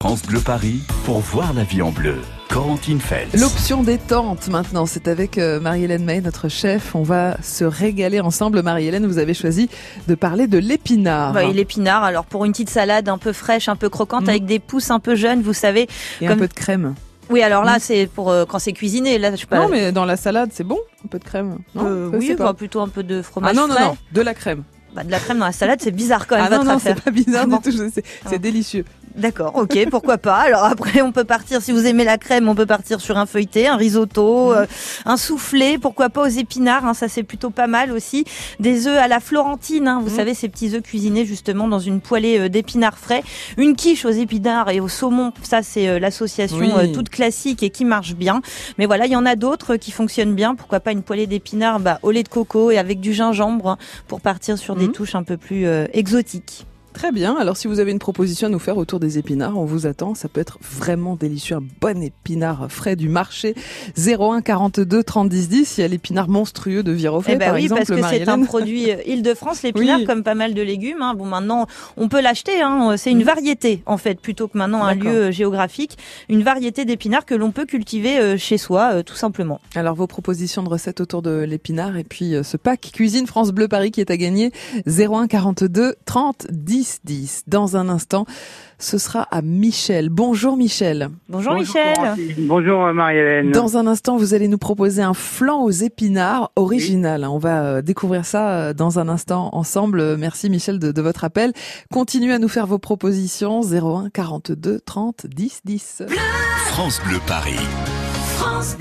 France Bleu Paris pour voir la vie en bleu. Corentine Fels. L'option détente maintenant, c'est avec euh, Marie-Hélène May, notre chef. On va se régaler ensemble. Marie-Hélène, vous avez choisi de parler de l'épinard. Oui, l'épinard. Alors pour une petite salade un peu fraîche, un peu croquante, Mhm. avec des pousses un peu jeunes, vous savez. Et un peu de crème. Oui, alors là Mhm. c'est pour euh, quand c'est cuisiné. Là, je sais pas. Non, mais dans la salade, c'est bon Un peu de crème Non, Euh, je oui, sais pas. enfin, plutôt un peu de fromage Ah non, non, frais. non, de la crème. Bah, de la crème dans la salade, c'est bizarre quand même Ah non, votre non, c'est pas bizarre Ah bon. du tout, je sais. Ah c'est bon. délicieux. D'accord, ok, pourquoi pas. Alors après, on peut partir, si vous aimez la crème, on peut partir sur un feuilleté, un Mhm. risotto, euh, un soufflé, pourquoi pas aux épinards, hein, ça c'est plutôt pas mal aussi. Des œufs à la florentine, hein, vous Mhm. savez, ces petits œufs cuisinés justement dans une poêlée euh, d'épinards frais. Une quiche aux épinards et au saumon, ça c'est euh, l'association Oui. toute classique et qui marche bien. Mais voilà, il y en a d'autres qui fonctionnent bien, pourquoi pas une poêlée d'épinards bah, au lait de coco et avec du gingembre hein, pour partir sur des Mhm. touches un peu plus euh, exotiques. Très bien. Alors, si vous avez une proposition à nous faire autour des épinards, on vous attend. Ça peut être vraiment délicieux. Un bon épinard frais du marché. 01 42 30 10 10. Il y a l'épinard monstrueux de Viroflay, Eh ben par oui, exemple, parce que c'est un produit euh, Île-de-France, l'épinard, Oui. comme pas mal de légumes. hein. Bon, maintenant, on peut l'acheter. Hein. C'est une Mhm. variété, en fait, plutôt que maintenant un lieu euh, géographique. Une variété d'épinards que l'on peut cultiver euh, chez soi, euh, tout simplement. Alors, vos propositions de recettes autour de l'épinard et puis euh, ce pack Cuisine France Bleu Paris qui est à gagner 01 42 30 10 10. Dans un instant, ce sera à Michel. Bonjour Michel. Bonjour, Michel. Bonjour Marie-Hélène. Dans un instant, vous allez nous proposer un flan aux épinards original. On va euh, découvrir ça euh, dans un instant ensemble. Merci Michel de, de votre appel. Continuez à nous faire vos propositions 01 42 30 10 10. France Bleu Paris. Goes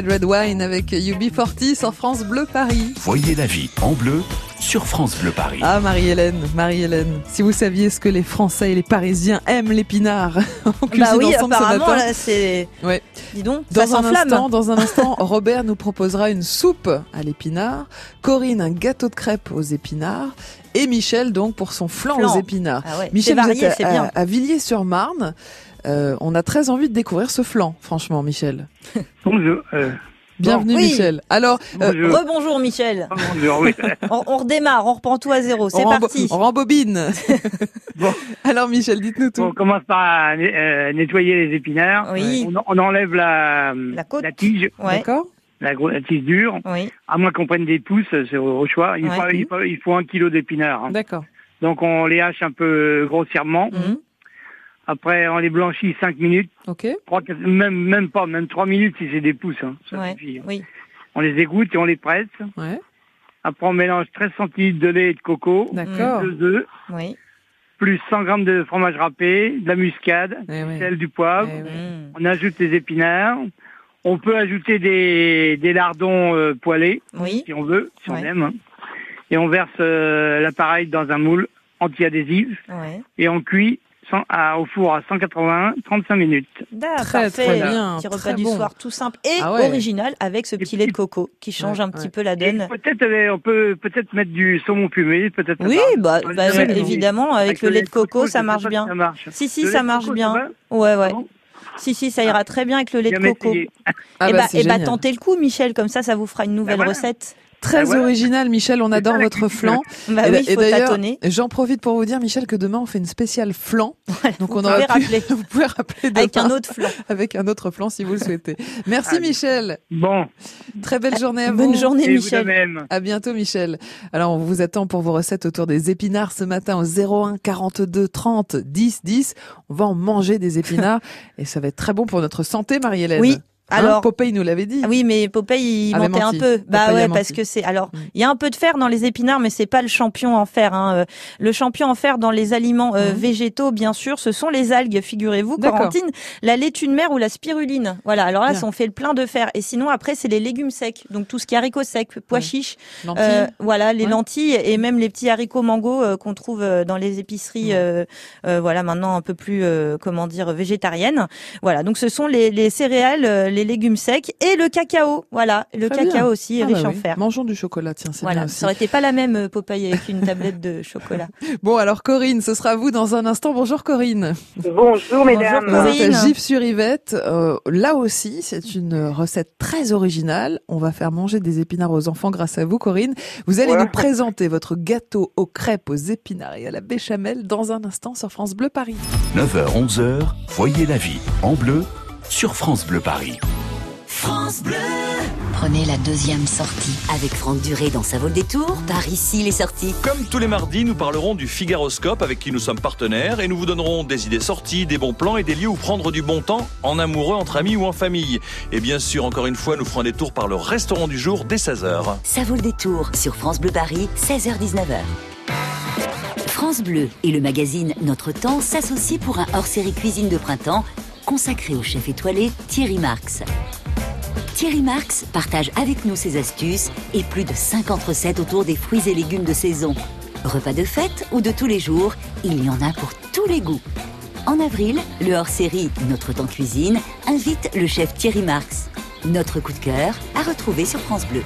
Red Red Wine avec UB40 sur France Bleu Paris. Voyez la vie en bleu sur France Bleu Paris. Ah Marie-Hélène, Marie-Hélène, si vous saviez ce que les Français et les Parisiens aiment l'épinard en cuisine Bah oui, ensemble ce apparemment, matin. là, c'est. Ouais. Dis donc, ça Dans un, instant, dans un instant, Robert nous proposera une soupe à l'épinard, Corinne un gâteau de crêpes aux épinards et Michel donc pour son flan, Flan. aux épinards. Ah ouais, Michel, vous varié, êtes à, bien. à Villiers-sur-Marne. Euh, on a très envie de découvrir ce flan, franchement, Michel. Bonjour. euh, Bienvenue, Oui. Michel. Alors, euh, bonjour. Rebonjour Michel. Bonjour, oui. On, on redémarre, on reprend tout à zéro. C'est parti. on rembobine. Bon. Alors, Michel, dites-nous tout. On commence par euh, nettoyer les épinards. Oui. On, on enlève la, La côte. tige, Ouais. D'accord la, la tige dure. Oui. À moins qu'on prenne des pouces, c'est au, au choix. Il, Ouais. faut, il, faut, il faut un kilo d'épinards. hein. D'accord. Donc on les hache un peu grossièrement. Mhm. Après on les blanchit 5 minutes. Ok. Même, même pas, même 3 minutes si c'est des pouces. hein. Ça Ouais. suffit, hein. Oui. On les égoutte et on les presse. Ouais. Après on mélange 13 centilitres de lait et de coco. D'accord. Deux œufs. Oui. plus 100 grammes de fromage râpé, de la muscade, Eh oui. sel, du poivre. Eh oui. Mhm. On ajoute les épinards. On peut ajouter des, des lardons euh, poêlés, Oui. si on veut, si Ouais. on aime. Et on verse euh, l'appareil dans un moule anti-adhésif Ouais. et on cuit à- au four à 180, 35 minutes. D'accord. Très, parfait. très bien, Petit repas très du bon. soir tout simple et Ah ouais. original avec ce petit lait de coco qui change Ouais, un petit ouais. peu la Et donne. peut-être euh, on peut peut-être mettre du saumon fumé, peut-être. Oui, bah, bah, oui. évidemment, avec, le lait de coco, ça marche bien. Ça marche. Si, si, Le ça marche coco, bien. ça Ouais, ouais. Ah Si, si, ça ira très bien avec le lait de coco. Ah eh bah, bah, c'est eh bah, tentez le coup, Michel, comme ça, ça vous fera une nouvelle voilà. recette. Très Ah, voilà. original, Michel. On adore votre flan. Bah et oui, et d'ailleurs, j'en profite pour vous dire, Michel, que demain on fait une spéciale flan. Donc vous on pu, rappeler. vous pouvez rappeler Avec un autre flan. avec un autre flan si vous le souhaitez. Merci Allez. Michel. Bon, Très belle journée à vous. Bonne journée, et vous de Michel. même. À bientôt Michel. Alors on vous attend pour vos recettes autour des épinards ce matin au 01 42 30 10 10. On va en manger des épinards et ça va être très bon pour notre santé Marie-Hélène. Oui. Hein, Alors, Popeye nous l'avait dit. Oui, mais Popeye, il Avait mentait menti. un peu. Bah Popeye ouais, parce que c'est. Alors, Mm. il y a un peu de fer dans les épinards, mais c'est pas le champion en fer. Hein. Euh, Le champion en fer dans les aliments euh, Mhm. végétaux, bien sûr, ce sont les algues. Figurez-vous. Corentine, la laitue de mer ou la spiruline. Voilà. Alors là, ça, on fait le plein de fer. Et sinon, après, c'est les légumes secs. Donc tout ce qui est haricots secs, pois Ouais. chiches, Lentilles. euh, voilà, les Ouais. lentilles et même les petits haricots mango euh, qu'on trouve euh, dans les épiceries. Ouais. euh, euh, voilà, maintenant un peu plus, euh, comment dire, végétariennes. Voilà. Donc ce sont les, les céréales, les légumes secs et le cacao. Voilà, le Très cacao bien. aussi est Ah riche bah en oui. fer. Mangeons du chocolat, tiens, c'est bien Voilà, aussi. ça aurait été pas la même euh, Popeye avec une tablette de chocolat. Bon alors Corinne, ce sera vous dans un instant. Bonjour Corinne. Bonjour mesdames. Bonjour, Corinne. Gif sur Yvette. Euh, là aussi, c'est une recette très originale. On va faire manger des épinards aux enfants grâce à vous, Corinne. Vous allez Ouais. nous présenter votre gâteau aux crêpes, aux épinards et à la béchamel dans un instant sur France Bleu Paris. 9h, 11h, voyez la vie en bleu sur France Bleu Paris. France Bleu. Prenez la deuxième sortie avec Franck Duré dans sa vol des tours. Par ici, les sorties. Comme tous les mardis, nous parlerons du Figaroscope avec qui nous sommes partenaires et nous vous donnerons des idées sorties, des bons plans et des lieux où prendre du bon temps en amoureux, entre amis ou en famille. Et bien sûr, encore une fois, nous ferons des tours par le restaurant du jour dès 16h. Ça vaut le détour sur France Bleu Paris, 16h-19h. France Bleu et le magazine Notre Temps s'associent pour un hors-série cuisine de printemps consacré au chef étoilé Thierry Marx. Thierry Marx partage avec nous ses astuces et plus de 50 recettes autour des fruits et légumes de saison. Repas de fête ou de tous les jours, il y en a pour tous les goûts. En avril, le hors-série Notre Temps Cuisine invite le chef Thierry Marx. Notre coup de cœur à retrouver sur France Bleu.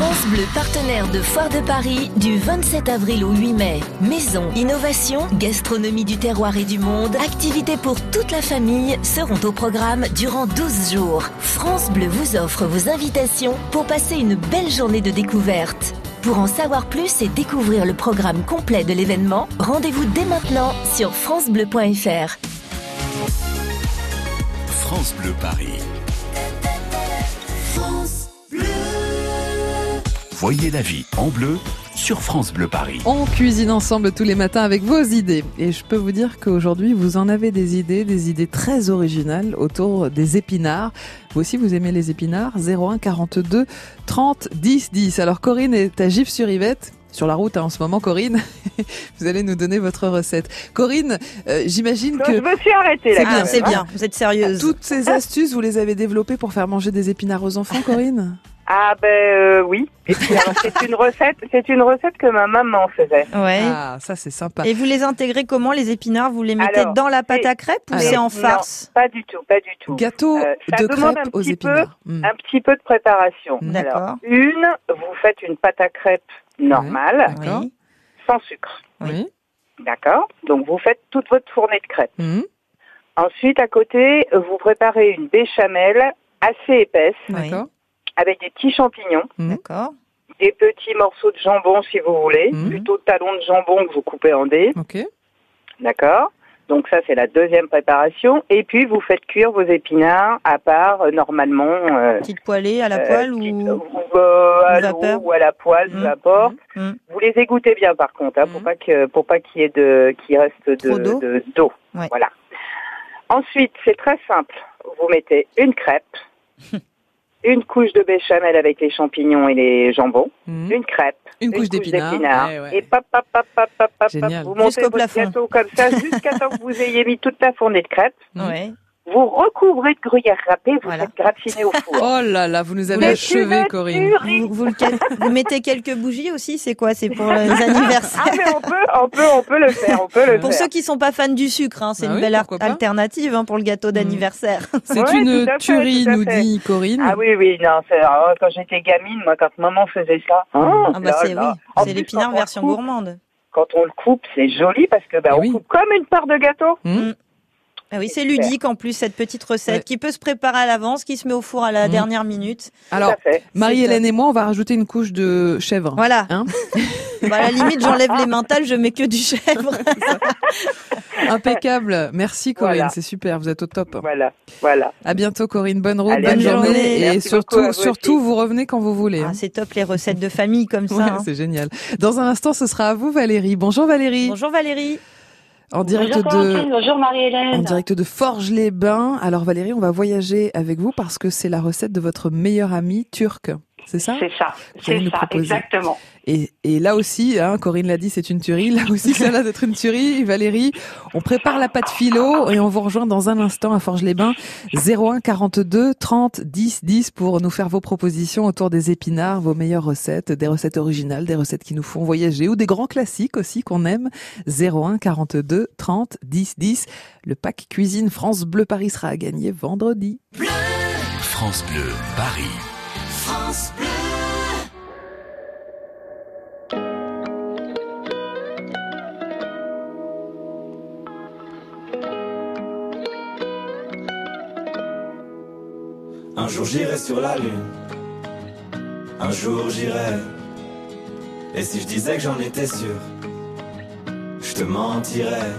France Bleu, partenaire de Foire de Paris du 27 avril au 8 mai. Maison, innovation, gastronomie du terroir et du monde, activités pour toute la famille seront au programme durant 12 jours. France Bleu vous offre vos invitations pour passer une belle journée de découverte. Pour en savoir plus et découvrir le programme complet de l'événement, rendez-vous dès maintenant sur francebleu.fr. France Bleu Paris. Voyez la vie en bleu sur France Bleu Paris. On cuisine ensemble tous les matins avec vos idées. Et je peux vous dire qu'aujourd'hui, vous en avez des idées, des idées très originales autour des épinards. Vous aussi, vous aimez les épinards? 01 42 30 10 10. Alors Corinne est à Gif sur Yvette. Sur la route hein, en ce moment, Corinne, vous allez nous donner votre recette. Corinne, euh, j'imagine Je que me suis arrêtée là. C'est Ah, bien, même, c'est bien, vous êtes sérieuse. toutes ces astuces, vous les avez développées pour faire manger des épinards aux enfants, Corinne? Ah ben euh, oui. Et puis alors, c'est une recette, c'est une recette que ma maman faisait. Ouais. Ah, ça c'est sympa. Et vous les intégrez comment les épinards? Vous les mettez Alors, dans la pâte à crêpes ou c'est en non. farce? Pas du tout, pas du tout. Gâteau Euh, ça de demande crêpes un aux petit peu- épinards. Hmm. Un petit peu de préparation. Alors, D'accord. une, vous faites une pâte à crêpes normale. D'accord. Oui. sans sucre. Oui. D'accord Donc vous faites toute votre fournée de crêpes. Mhm. Ensuite, à côté, vous préparez une béchamel assez épaisse. D'accord. Avec des petits champignons, Mhm. D'accord. des petits morceaux de jambon si vous voulez, Mhm. plutôt talons de jambon que vous coupez en dés. Ok. D'accord Donc ça, c'est la deuxième préparation. Et puis, vous faites cuire vos épinards à part, euh, normalement, euh, Petite poêlée à la euh, poêle petite- ou ou, euh, à ou l'eau ou à la poêle, peu Mhm. importe. Mhm. Vous les égouttez bien, par contre, hein, pour pas que pour pas qu'il y ait de qu'il reste de d'eau. de- d'eau. Ouais. Voilà. Ensuite, c'est très simple. Vous mettez une crêpe, une couche de béchamel avec les champignons et les jambons, Mhm. une crêpe, Une couche d'épinards. d'épinards, Ouais, ouais. et pop, pop, pop, pop, pop, pop, vous montez votre plafond. gâteau comme ça jusqu'à temps que vous ayez mis toute la fournée de crêpes. Ouais. Vous recouvrez de gruyère râpée, vous Voilà. faites gratiner au four. Oh là là, vous nous avez achevé, Corinne. Vous, vous, le vous mettez quelques bougies aussi, c'est quoi? C'est pour les Ah anniversaires? mais on peut, on peut, on peut le faire, on peut le Pour faire. ceux qui sont pas fans du sucre, hein, c'est Bah une oui, belle alternative hein, pour le gâteau d'anniversaire. C'est Ouais, une fait, tuerie, nous dit Corinne. Ah oui, oui, non, c'est, ah, quand j'étais gamine, moi, quand maman faisait ça, oh, Ah bah c'est oui, En c'est l'épinard version coupe- gourmande. Quand on le coupe, c'est joli parce que bah, Eh on oui. coupe comme une part de gâteau. Mhm. Ah oui, c'est ludique en plus cette petite recette Ouais. qui peut se préparer à l'avance, qui se met au four à la Mm. dernière minute. Alors. Marie-Hélène et moi, on va rajouter une couche de chèvre. Voilà. Hein Bah, à la limite, j'enlève les mentales, je mets que du chèvre. Impeccable. Merci Corinne, Voilà. c'est super, vous êtes au top. Voilà, voilà. À bientôt Corinne, bonne route, Allez, bonne journée journée. et Merci surtout vous surtout aussi. vous revenez quand vous voulez. Ah, hein. c'est top les recettes de famille comme ça. Ouais, hein. c'est génial. Dans un instant, ce sera à vous Valérie. Bonjour Valérie. Bonjour Valérie. En direct bonjour de bonjour Marie-Hélène. en direct de Forges-les-Bains. Alors Valérie, on va voyager avec vous parce que c'est la recette de votre meilleur ami turc. C'est ça? C'est ça, c'est ça, exactement. Et, et là aussi, hein, Corinne l'a dit, c'est une tuerie. Là aussi, ça a l'air d'être une tuerie. Valérie, on prépare la pâte philo et on vous rejoint dans un instant à Forges-les-Bains. 01 42 30 10 10 pour nous faire vos propositions autour des épinards, vos meilleures recettes, des recettes originales, des recettes qui nous font voyager ou des grands classiques aussi qu'on aime. 01 42 30 10 10. Le pack cuisine France Bleu Paris sera à gagner vendredi. France Bleu, Paris. Un jour j'irai sur la lune. Un jour j'irai. Et si je disais que j'en étais sûr, je te mentirais.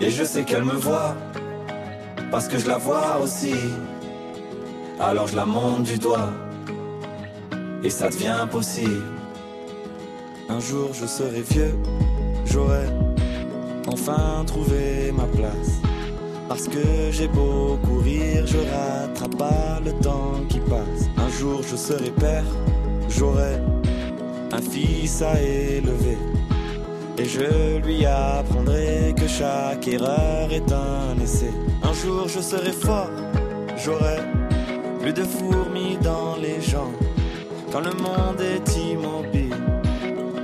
Et je sais qu'elle me voit, parce que je la vois aussi. Alors je la monte du doigt, et ça devient possible. Un jour je serai vieux, j'aurai enfin trouvé ma place. Parce que j'ai beau courir, je rattrape pas le temps qui passe. Un jour je serai père, j'aurai un fils à élever. Et je lui apprendrai que chaque erreur est un essai. Un jour je serai fort, j'aurai plus de fourmis dans les jambes. Quand le monde est immobile,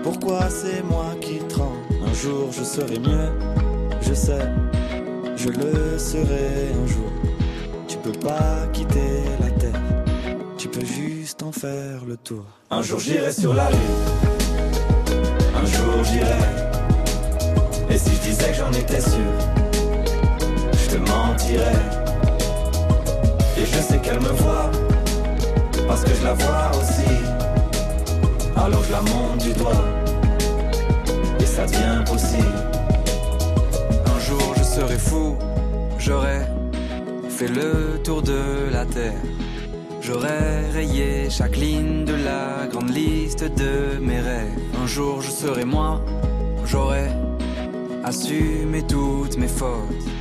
pourquoi c'est moi qui tremble? Un jour je serai mieux, je sais je le serai un jour. Tu peux pas quitter la terre, tu peux juste en faire le tour. Un jour j'irai sur la lune, un jour j'irai. Et si je disais que j'en étais sûr, je te mentirais. Et je sais qu'elle me voit, parce que je la vois aussi. Alors je la monte du doigt, et ça devient possible. Un jour je serai fou, j'aurai fait le tour de la terre. J'aurai rayé chaque ligne de la grande liste de mes rêves. Un jour je serai moi, j'aurai assumé toutes mes fautes.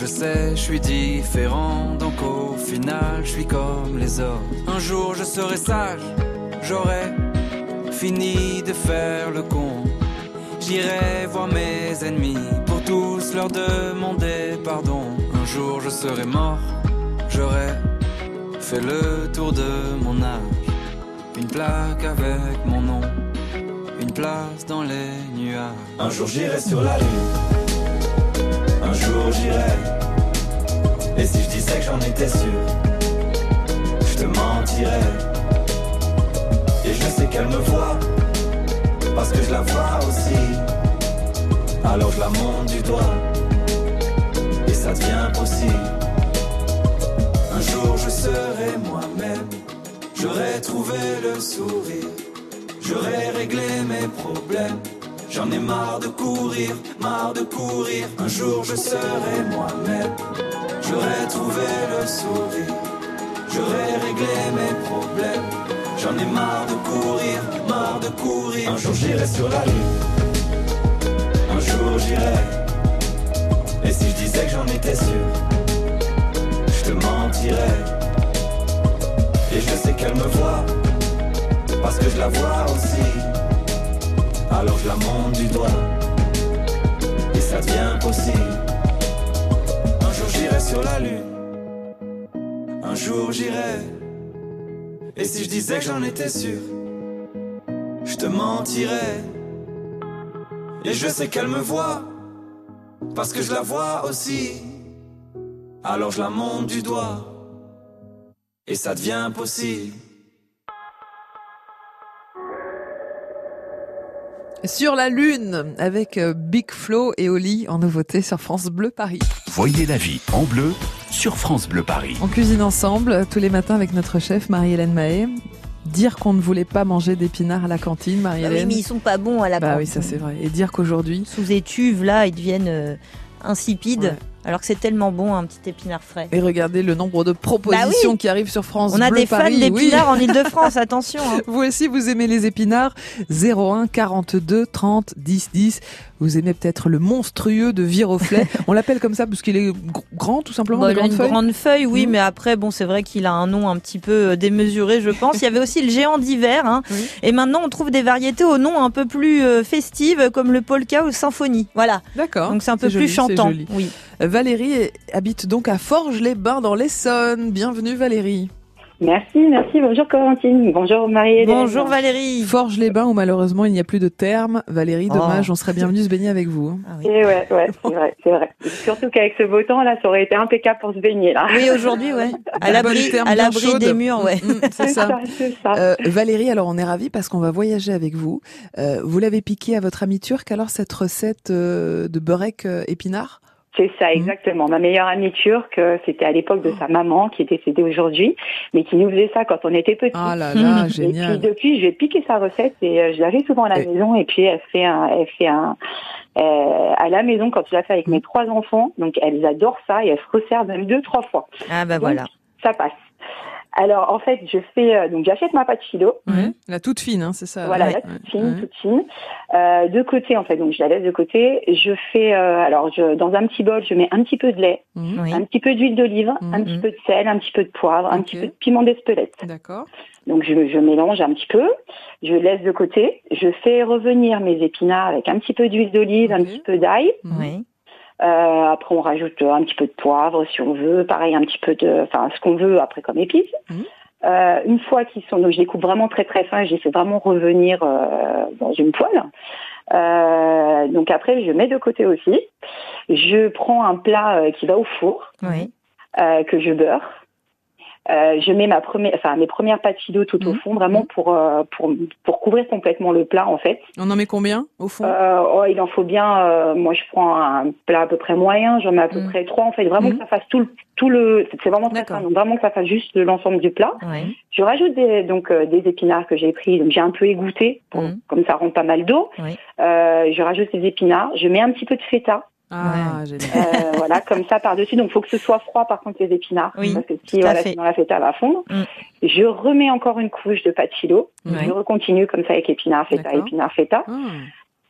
Je sais, je suis différent, donc au final je suis comme les autres. Un jour je serai sage, j'aurai fini de faire le con. J'irai voir mes ennemis pour tous leur demander pardon. Un jour je serai mort, j'aurai fait le tour de mon âge. Une plaque avec mon nom, une place dans les nuages. Un jour j'irai sur la lune, un jour j'irai. Et si je disais que j'en étais sûr, je te mentirais. Et je sais qu'elle me voit, parce que je la vois aussi. Alors je la monte du doigt. Et ça devient possible. Un jour je serai moi-même. J'aurai trouvé le sourire. J'aurai réglé mes problèmes. J'en ai marre de courir, marre de courir. Un jour je serai moi-même. J'aurai trouvé le sourire. J'aurai réglé mes problèmes. J'en ai marre de courir, marre de courir. Un jour j'irai sur la lune. Un jour j'irai. Et si je disais que j'en étais sûr, je te mentirais. Et je sais qu'elle me voit, parce que je la vois aussi. Alors je la monte du doigt, et ça devient possible. Un jour j'irai sur la lune, un jour j'irai. Et si je disais que j'en étais sûr, je te mentirais. Et je sais qu'elle me voit, parce que je la vois aussi. Alors je la monte du doigt, et ça devient possible. Sur la Lune, avec euh, Big Flo et Oli en nouveauté sur France Bleu Paris. Voyez la vie en bleu sur France Bleu Paris. On cuisine ensemble tous les matins avec notre chef Marie-Hélène Mahé. Dire qu'on ne voulait pas manger d'épinards à la cantine, Ah oui, Marie-Hélène. mais ils sont pas bons à la bah cantine. oui, ça c'est vrai. Et dire qu'aujourd'hui, Sous étuve, là, ils deviennent euh, insipides. Ouais. Alors que c'est tellement bon, un petit épinard frais. et regardez le nombre de propositions Bah oui. qui arrivent sur France On a Bleu des fans d'épinards Oui. en Ile-de-France, attention. hein. Vous aussi, vous aimez les épinards 01 42 30 10 10. Vous aimez peut-être le monstrueux de Viroflay. On l'appelle comme ça parce qu'il est gr- grand, tout simplement, il a une feuille. grande feuille, oui, Mhm. mais après, bon, c'est vrai qu'il a un nom un petit peu euh, démesuré, je pense. Il y avait aussi le géant d'hiver, hein. Oui. et maintenant on trouve des variétés au nom un peu plus euh, festives, comme le polka ou symphonie. Voilà. D'accord. Donc c'est un peu joli, plus chantant. Oui. Valérie habite donc à Forges-les-Bains dans l'Essonne. Bienvenue Valérie. Merci, merci. Bonjour Corentine. Bonjour Marie-Hélène. Bonjour Valérie. Forges-les-Bains où malheureusement il n'y a plus de terme. Valérie, Oh. dommage, on serait bienvenu se baigner avec vous. hein. Ah oui. Et ouais, ouais, c'est vrai, c'est vrai. Surtout qu'avec ce beau temps là, ça aurait été impeccable pour se baigner là. Oui, aujourd'hui, ouais. À l'abri, à l'abri des murs, ouais. Mm, mm, c'est ça. c'est ça. Euh, Valérie, alors on est ravis parce qu'on va voyager avec vous. Euh, vous l'avez piqué à votre ami turc, alors cette recette euh, de euh, épinard C'est ça, exactement. Ma meilleure amie turque, euh, c'était à l'époque de sa maman qui est décédée aujourd'hui, mais qui nous faisait ça quand on était petits. Ah là là, Et puis génial. depuis, je vais piquer sa recette et euh, je l'avais souvent à la Et- maison. Et puis elle fait un, elle fait un euh, à la maison quand je la fais avec mes trois enfants. Donc elles adorent ça et elles se resservent même deux trois fois. Ah bah Donc, voilà. Ça passe. Alors en fait, je fais euh, donc j'achète ma pâte philo. Ouais, La toute fine, hein, c'est ça. Voilà, ouais, la ouais, toute fine, ouais. toute fine. Euh, de côté, en fait, donc je la laisse de côté. Je fais, euh, alors, je, dans un petit bol, je mets un petit peu de lait, Oui. un petit peu d'huile d'olive, un Mhm. petit peu de sel, un petit peu de poivre, un petit peu de piment d'Espelette. D'accord. Donc je, je mélange un petit peu, je laisse de côté. Je fais revenir mes épinards avec un petit peu d'huile d'olive, un petit peu d'ail. Oui. Euh, après, on rajoute un petit peu de poivre si on veut. Pareil, un petit peu de, enfin, ce qu'on veut après comme épices. Mhm. Euh, une fois qu'ils sont, donc je les coupe vraiment très très fin, je les fais vraiment revenir euh, dans une poêle. Euh, donc après, je mets de côté aussi. Je prends un plat euh, qui va au four, Oui. euh, que je beurre. Euh, je mets ma première, enfin mes premières pâtes philo tout au Mhm. fond, vraiment pour euh, pour pour couvrir complètement le plat en fait. On en met combien au fond? Euh, oh, il en faut bien. euh, moi, je prends un plat à peu près moyen. J'en mets à peu Mm. près trois. En fait, vraiment que ça fasse tout le tout le. C'est vraiment très. Donc vraiment que ça fasse juste l'ensemble du plat. Oui. Je rajoute des, donc euh, des épinards que j'ai pris. Donc j'ai un peu égoutté, pour- Mm. comme ça rend pas mal d'eau. Oui. Euh, je rajoute des épinards. Je mets un petit peu de feta. Ah, génial. Euh, voilà, comme ça par dessus. Donc faut que ce soit froid par contre les épinards, Oui, parce que tout si à voilà, fait. sinon la feta va fondre. Mm. Je remets encore une couche de pâte philo. Oui. Je recontinue comme ça avec épinards, feta, épinards, feta. Ah.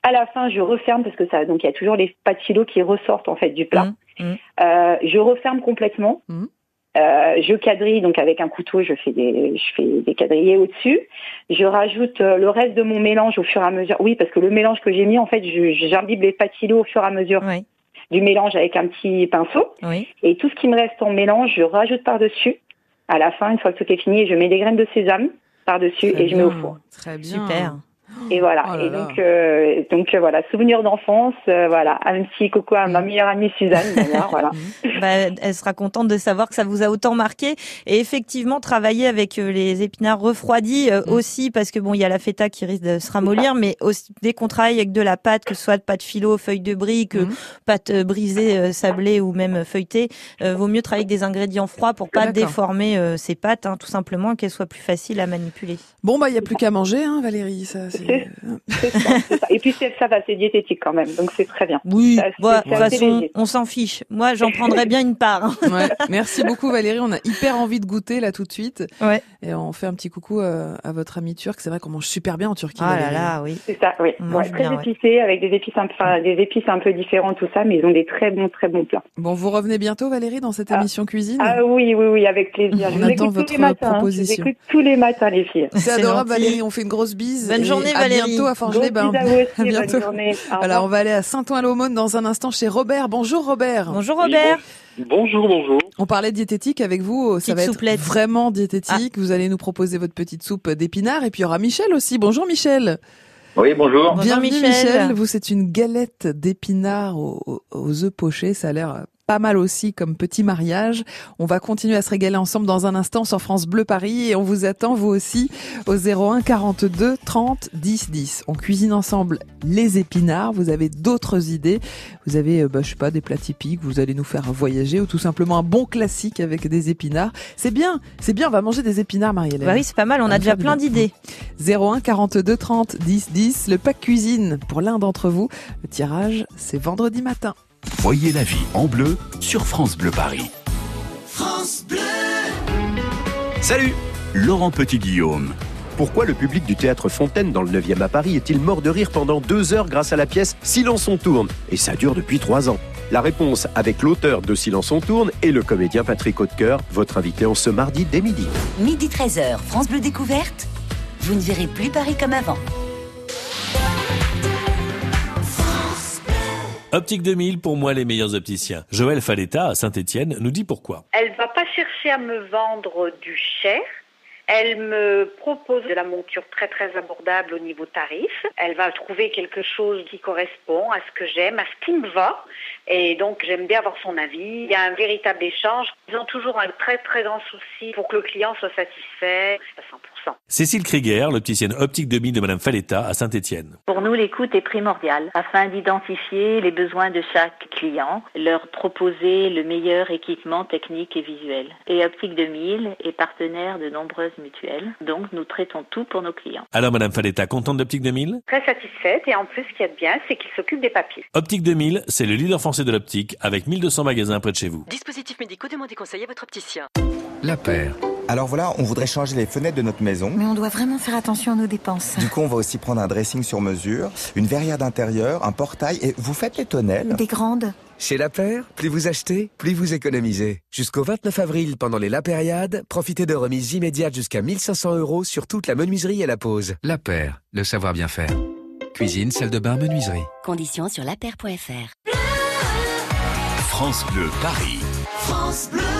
À la fin, je referme parce que ça, donc il y a toujours les pâtes philo qui ressortent en fait du plat. Mm, mm. Euh, je referme complètement. Euh, je quadrille donc avec un couteau, je fais des, je fais des quadrillés au-dessus. Je rajoute euh, le reste de mon mélange au fur et à mesure. Oui, parce que le mélange que j'ai mis, en fait, je- j'imbibe les philo au fur et à mesure Oui. du mélange avec un petit pinceau. Oui. Et tout ce qui me reste en mélange, je rajoute par-dessus. À la fin, une fois que tout est fini, je mets des graines de sésame par-dessus et je mets au four. Très bien. Super. Et voilà. Oh là et donc, euh, donc euh, voilà, souvenir d'enfance. euh, voilà, un petit coucou à ma meilleure amie Suzanne. d'ailleurs, voilà. Bah, elle sera contente de savoir que ça vous a autant marqué. Et effectivement, travailler avec euh, les épinards refroidis euh, aussi, parce que bon, il y a la feta qui risque de se ramollir, mais aussi, dès qu'on travaille avec de la pâte, que ce soit de pâte philo, feuille de brique, pâte brisée, euh, sablée ou même feuilletée, euh, vaut mieux travailler avec des ingrédients froids pour pas déformer euh, ces pâtes, hein, tout simplement, qu'elles soient plus faciles à manipuler. Bon, bah, il n'y a plus qu'à manger, hein, Valérie. Ça, c'est... C'est ça, c'est ça. Et puis c'est- ça va, c'est diététique quand même, donc c'est très bien. Oui, Ça, de toute façon, on s'en fiche. Moi, j'en prendrais bien une part. hein. Ouais. Merci beaucoup Valérie, on a hyper envie de goûter là tout de suite. Ouais. Et on fait un petit coucou euh, à votre ami turc. C'est vrai qu'on mange super bien en Turquie. Ah là Valérie. là, oui. C'est ça, oui. On Ouais, mange très bien, ouais. épicé, avec des épices, un peu, enfin, des épices un peu différentes, tout ça, mais ils ont des très bons, très bons plats. Bon, vous revenez bientôt Valérie dans cette émission cuisine? Ah oui, oui, oui, avec plaisir. On Je vous attend écoute votre tous les matins. hein. Je proposition. vous écoute tous les matins, les filles. C'est adorable gentil. Valérie, on fait une grosse bise. Bonne journée, Valérie. bientôt à bisous à bientôt. Voilà, on va aller à Saint-Ouen-l'Aumône dans un instant chez Robert. Bonjour Robert. Bonjour Robert. Bonjour, bonjour. On parlait diététique avec vous, ça Petite va être souplette. vraiment diététique. Vous allez nous proposer votre petite soupe d'épinards et puis il y aura Michel aussi. Bonjour Michel. Oui, bonjour. Bienvenue Michel. Michel. Vous c'est une galette d'épinards aux, aux- aux œufs pochés, ça a l'air euh, pas mal aussi comme petit mariage. On va continuer à se régaler ensemble dans un instant sur France Bleu Paris et on vous attend vous aussi au 01 42 30 10 10. On cuisine ensemble les épinards. Vous avez d'autres idées. Vous avez, euh, bah, je sais pas, des plats typiques. Vous allez nous faire voyager ou tout simplement un bon classique avec des épinards. C'est bien, c'est bien. On va manger des épinards, Marie-Hélène. Bah oui, c'est pas mal, on a me déjà fait plein bien. d'idées. 01 42 30 10 10. Le pack cuisine pour l'un d'entre vous. Le tirage, c'est vendredi matin. Voyez la vie en bleu sur France Bleu Paris. France Bleu. Salut Laurent Petit-Guillaume. Pourquoi le public du théâtre Fontaine dans le 9e à Paris est-il mort de rire pendant deux heures grâce à la pièce Silence on tourne? Et ça dure depuis trois ans. La réponse avec l'auteur de Silence on tourne et le comédien Patrick Hautecoeur, votre invité en ce mardi dès midi. Midi 13h, France Bleu Découverte. Vous ne verrez plus Paris comme avant. Optique 2000, pour moi, les meilleurs opticiens. Joël Faletta, à Saint-Etienne, nous dit pourquoi. Elle va pas chercher à me vendre du cher. Elle me propose de la monture très très abordable au niveau tarif. Elle va trouver quelque chose qui correspond à ce que j'aime, à ce qui me va. Et donc j'aime bien avoir son avis. Il y a un véritable échange. Ils ont toujours un très très grand souci pour que le client soit satisfait à 100%. Cécile Krieger, l'opticienne Optique 2000 de Madame Faletta, à Saint-Etienne. Pour nous, l'écoute est primordiale afin d'identifier les besoins de chaque client, leur proposer le meilleur équipement technique et visuel. Et Optique 2000 est partenaire de nombreuses mutuelles, donc nous traitons tout pour nos clients. Alors, Madame Faletta, contente d'Optique 2000 Très satisfaite et en plus ce qu'il y a de bien, c'est qu'il s'occupe des papiers. Optique 2000, c'est le leader français de l'optique, avec 1200 magasins près de chez vous. Dispositifs médicaux, demandez conseil à votre opticien. La paire. Alors voilà, on voudrait changer les fenêtres de notre maison. Mais on doit vraiment faire attention à nos dépenses. Du coup, on va aussi prendre un dressing sur mesure, une verrière d'intérieur, un portail et vous faites les tonnelles Des grandes. Chez La Paire, plus vous achetez, plus vous économisez. Jusqu'au 29 avril, pendant les La Périade, profitez de remises immédiates jusqu'à 1500 euros sur toute la menuiserie et la pose. La paire, le savoir bien faire. Cuisine, salle de bain, menuiserie. Conditions sur lapaire.fr. France Bleu Paris. France Bleu.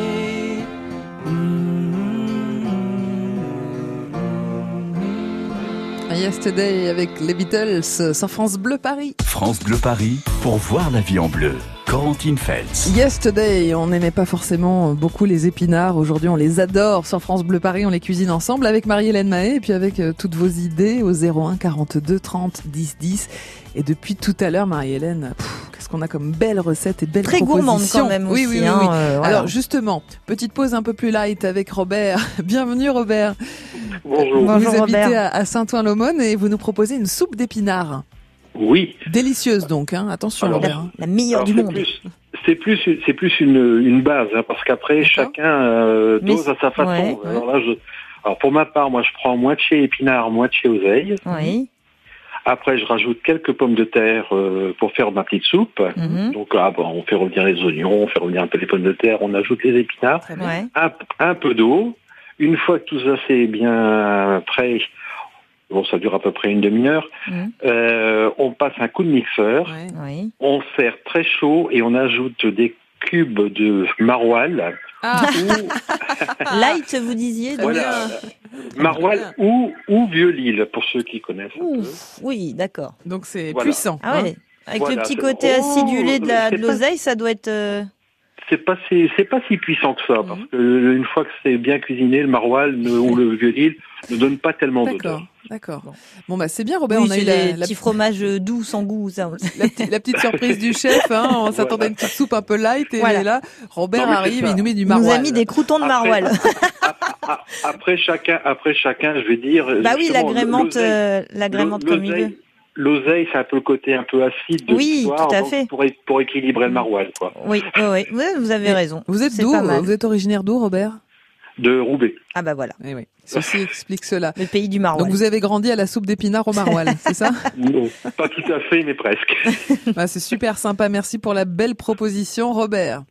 Yesterday avec les Beatles sur France Bleu Paris. France Bleu Paris pour voir la vie en bleu. Corentine Feltz. Yesterday, on n'aimait pas forcément beaucoup les épinards. Aujourd'hui, on les adore. Sur France Bleu Paris, on les cuisine ensemble avec Marie-Hélène Mahé et puis avec euh, toutes vos idées au 01 42 30 10 10. Et depuis tout à l'heure, Marie-Hélène, pff, qu'on a comme belles recettes et belles Très gourmande quand même oui, aussi, oui, oui, hein, oui. euh, voilà. Alors justement, petite pause un peu plus light avec Robert. Bienvenue Robert. Bonjour. Vous Bonjour, habitez Robert. à, Saint-Ouen-l'Aumône et vous nous proposez une soupe d'épinards. Oui. Délicieuse donc, hein. attention Alors, Robert. La meilleure Alors, du monde. plus- C'est plus, c'est plus une, une base, hein, parce qu'après, chacun euh, Mais dose à sa façon. ouais, ouais. Alors là, je, alors pour ma part, moi, je prends moitié épinard, moitié oseille. Oui. Après, je rajoute quelques pommes de terre euh, pour faire ma petite soupe. Mhm. Donc là, bon, on fait revenir les oignons, on fait revenir un peu les pommes de terre, on ajoute les épinards, un, un peu d'eau. Une fois que tout ça c'est bien prêt, bon, ça dure à peu près une demi-heure, Mhm. euh, on passe un coup de mixeur, Oui. on sert très chaud et on ajoute des cubes de maroilles. Ah. Light, vous disiez Voilà. Maroilles ou, ou vieux-lille, pour ceux qui connaissent. un peu. Ouf, oui, d'accord. Donc c'est Voilà. puissant. Ah hein. ouais. Avec Voilà, le petit côté acidulé de l'oseille, ça doit être. Euh, C'est pas si, c'est pas si puissant que ça, parce que euh, une fois que c'est bien cuisiné, le maroilles ne- ou le vieux-lille ne donne pas tellement d'odeur. D'accord, d'accord. Bon bah c'est bien Robert, oui, on a eu la, les la- petits fromages doux sans goût, ça. la petite- la petite surprise du chef. Hein. On s'attendait à une petite soupe un peu light et Voilà. là Robert Non, arrive, il nous met du Il nous a maroilles. mis des croutons de Après- maroilles. Après chacun, après chacun, je vais dire. bah oui, l'agrémente, l'oseille- euh, l'agrémente comme il l'oseille- veut. L'oseille, c'est un peu le côté un peu acide de Oui, l'histoire, tout à fait. Pour, équilibrer le maroilles, quoi. Oui, oui, vous avez raison. Vous êtes d'où. Vous êtes originaire d'où Robert? De Roubaix. Ah bah voilà. Eh oui. Ceci explique cela. Le pays du maroilles. Donc vous avez grandi à la soupe d'épinards au maroilles, c'est ça? Non, pas tout à fait, mais presque. Bah, C'est super sympa. Merci pour la belle proposition, Robert.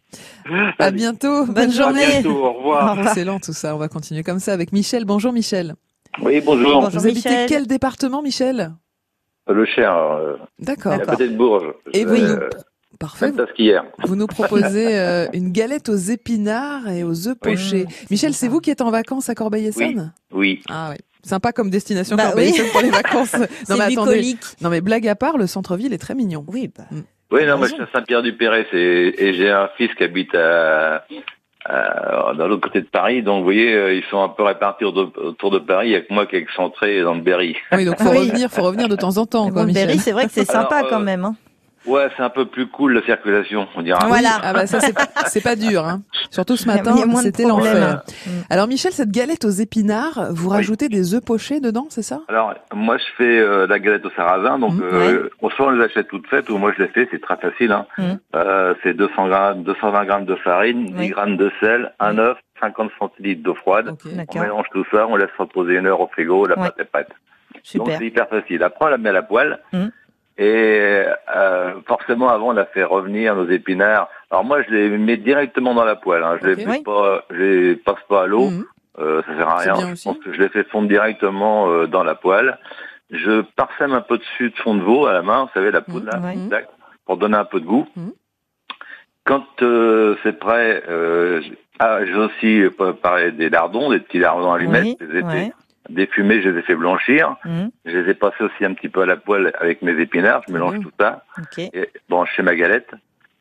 À bientôt. Bonne Bonne journée. journée. À bientôt, au revoir. Oh, c'est lent tout ça. On va continuer comme ça avec Michel. Bonjour Michel. Oui, bonjour. Bonjour, vous habitez quel département, Michel? Le Cher, euh, D'accord. Et vous, Euh, Parfait. Vous nous proposez euh, une galette aux épinards et aux œufs pochés. Michel, c'est vous qui êtes en vacances à Corbeil-Essonne Oui. Ah oui. Sympa comme destination Bah Corbeil-Essonne oui. pour les vacances. C'est mais attendez. bucolique. Non mais blague à part, le centre-ville est très mignon. Oui, bah. Oui, non, moi je suis à Saint-Pierre-du-Perret et j'ai un fils qui habite à, à- dans l'autre côté de Paris. Donc vous voyez, euh, ils sont un peu répartis autour de, autour de Paris. Il y a que moi qui est excentré dans le Berry. Oui, donc faut Ah oui. revenir, faut revenir de temps en temps, quoi, Bon, le. Berry, c'est vrai que c'est sympa Alors, euh, quand même. Hein. Ouais, c'est un peu plus cool la circulation, on dira. Voilà. Ah bah ça c'est c'est pas dur, hein. Surtout ce matin, c'était l'enfer. Mm. Alors Michel, cette galette aux épinards, vous rajoutez des œufs pochés dedans, c'est ça? Alors, moi, je fais euh, la galette au sarrasin, donc Mhm. euh, soit on les achète toutes faites, ou moi je les fais, c'est très facile. Hein. Mhm. Euh, c'est 200 grammes, 220 grammes de farine, Oui. 10 grammes de sel, un œuf, 50 centilitres d'eau froide. On mélange tout ça, on laisse reposer une heure au frigo, la Ouais. pâte est prête. Donc Super. c'est hyper facile. Après, on la met à la poêle. Mhm. Et euh, forcément, avant, on a fait revenir nos épinards. Alors moi, je les mets directement dans la poêle. Hein. Je les mets Oui. pas, je les passe pas à l'eau. Mhm. Euh, ça sert à rien. Je aussi. pense que je les fais fondre directement euh, dans la poêle. Je parsème un peu dessus de fond de veau à la main, vous savez, la poudre là, Mhm, ouais. tac, pour donner un peu de goût. Mhm. Quand euh, c'est prêt, euh, ah, j'ai aussi euh, préparé des lardons, des petits lardons allumettes. Oui, les ai ouais. Fait défumer, je les ai fait blanchir. Mhm. Je les ai passés aussi un petit peu à la poêle avec mes épinards. Je mélange Mhm. tout ça. Ok. Et, bon, je fais ma galette.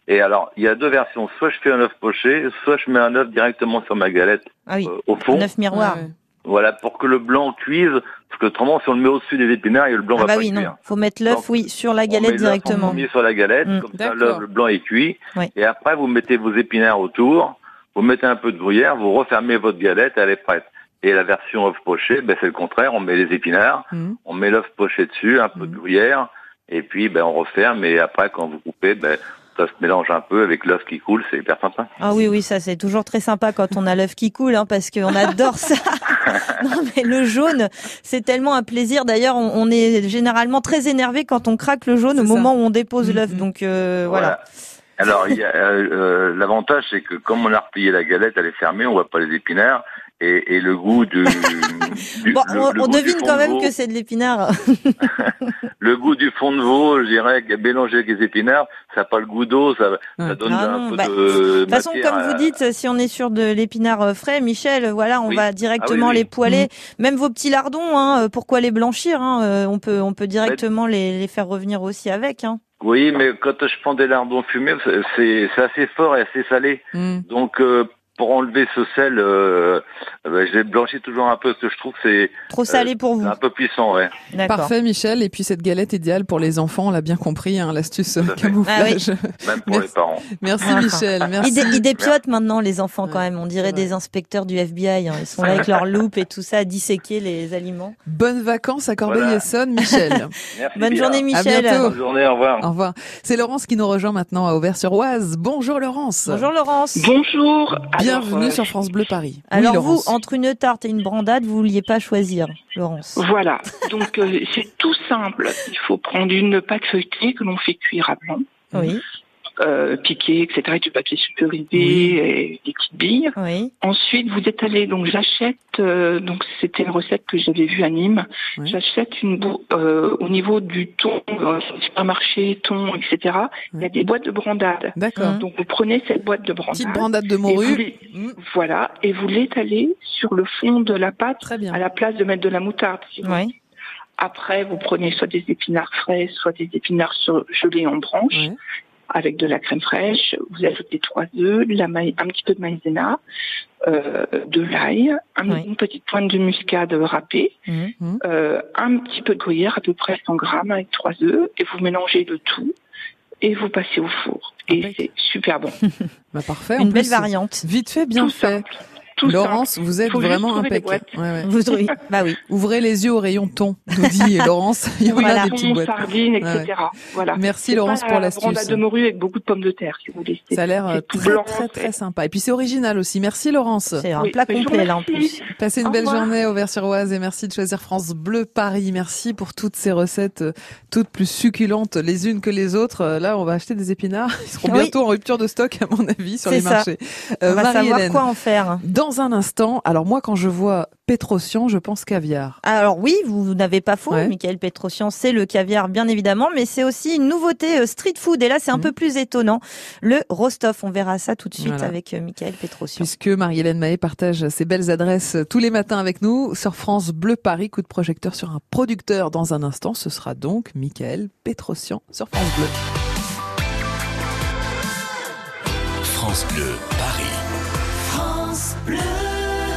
Et alors, il y a deux versions. Soit je fais un œuf poché, soit je mets un œuf directement sur ma galette Ah oui. euh, au fond. Neuf miroirs. Ouais, ouais. Voilà, pour que le blanc cuise, parce que autrement, si on le met au-dessus des épinards, le blanc Ah va bah pas oui, non. cuire. Faut mettre l'œuf, oui, sur la On met galette l'œuf en directement. premier sur la galette, Mm. comme ça, l'œuf, le blanc est cuit. Oui. Et après, vous mettez vos épinards autour, vous mettez un peu de gruyère, vous refermez votre galette, elle est prête. Et la version œuf poché, ben, c'est le contraire, on met les épinards, Mhm. on met l'œuf poché dessus, un peu de gruyère, et puis ben, on referme, et après, quand vous coupez, ben, ça se mélange un peu avec l'œuf qui coule, c'est hyper sympa. Ah oui, oui, ça c'est toujours très sympa quand on a l'œuf qui coule, hein, parce qu'on adore ça. non, mais le jaune, c'est tellement un plaisir. D'ailleurs, on, on est généralement très énervé quand on craque le jaune au moment où on dépose l'œuf. Donc euh, voilà. Alors, il y a, euh, euh, l'avantage, c'est que comme on a replié la galette, elle est fermée, on voit pas les épinards, et, et le goût du, du- Bon, le- on, le on devine quand même que c'est de l'épinard. le goût du fond de veau, je dirais, mélangé avec les épinards, ça n'a pas le goût d'eau, ça, ça donne Ah un non, peu bah, de De toute façon, comme à- vous dites, si on est sur de l'épinard euh, frais, Michel, voilà, on Oui. va directement Ah oui, oui. les poêler. Même vos petits lardons, hein, euh, pourquoi les blanchir hein, euh, On peut, on peut directement les, les faire revenir aussi avec. Hein. Oui, mais quand je prends des lardons fumés, c'est- assez fort et assez salé. Mm. Donc, euh, pour enlever ce sel, euh, euh, je les blanchis toujours un peu, parce que je trouve que c'est... Trop salé pour vous. Un peu puissant, ouais. Parfait, Michel. Et puis cette galette idéale pour les enfants, on l'a bien compris, hein, l'astuce euh, camouflage. Même pour les parents. Merci. Michel, merci. Ils, ils dépiotent maintenant les enfants quand même. On dirait des inspecteurs du FBI. hein. Ils sont là avec leur loupe et tout ça à disséquer les aliments. Bonnes vacances à Corbeil-Essonne, Michel. Bonne bien. journée, Michel. À bientôt. Bonne journée, au revoir. Au revoir. C'est Laurence qui nous rejoint maintenant à Auvers-sur-Oise. Bonjour Laurence. Bonjour Laurence. Bonjour. Bienvenue sur France Bleu Paris. Alors oui, vous, entre une tarte et une brandade, vous vouliez pas choisir, Laurence. Voilà. Donc euh, c'est tout simple. Il faut prendre une pâte feuilletée que l'on fait cuire à blanc. Oui. Euh, piquer, etc. avec du papier sulfurisé et des petites billes. Oui. Ensuite, vous étalez. Donc, j'achète. euh, donc, c'était une recette que j'avais vue à Nîmes. J'achète une euh, au niveau du thon, euh, supermarché, thon, etc. Il y a des boîtes de brandade. D'accord. Donc, vous prenez cette boîte de brandade. Petite brandade de et morue. les- Voilà, et vous l'étalez sur le fond de la pâte, à la place de mettre de la moutarde. si voulez. Après, vous prenez soit des épinards frais, soit des épinards gelés en branches, avec de la crème fraîche. Vous ajoutez trois œufs, de la maï- un petit peu de maïzena, euh, de l'ail, un- une petite pointe de muscade râpée, Mhm. euh, un petit peu de gruyère, à peu près 100 grammes avec trois œufs, et vous mélangez le tout, et vous passez au four. Et c'est super bon. Bah, parfait. Une en belle plus, variante. Vite fait, bien Tout fait. Tout Laurence, simple. vous êtes vraiment impeccable. Ouais, ouais. Vous trouvez Bah oui. Ouvrez les yeux au rayon thon, nous dit Laurence. Il y en Voilà, a des petites boîtes. sardines, ouais. etc. Voilà. Merci Laurence pas pour la l'astuce. brandade de morue avec beaucoup de pommes de terre, si vous voulez. Ça a l'air euh, très, très, très sympa. Et puis c'est original aussi. Merci Laurence. C'est un Oui, plat complet, là, en remercie. Passez une Au belle revoir. journée au Vers-sur-Oise et merci de choisir France Bleu Paris. Merci pour toutes ces recettes, euh, toutes plus succulentes les unes que les autres. Euh, Là, on va acheter des épinards. Ils seront Oui. bientôt en rupture de stock, à mon avis, sur les ça. marchés. Euh, On va savoir quoi en faire. Dans un instant, alors moi, quand je vois Pétrosian, je pense caviar. Alors oui, vous n'avez pas faux, Ouais. Michael Petrosian, c'est le caviar bien évidemment, mais c'est aussi une nouveauté euh, street food et là c'est un peu plus étonnant, le Rostov. On verra ça tout de suite Voilà. avec euh, Michael Petrosian. Puisque Marie-Hélène Mahé partage ses belles adresses tous les matins avec nous sur France Bleu Paris. Coup de projecteur sur un producteur dans un instant. Ce sera donc Michael Pétrosian sur France Bleu. France Bleu.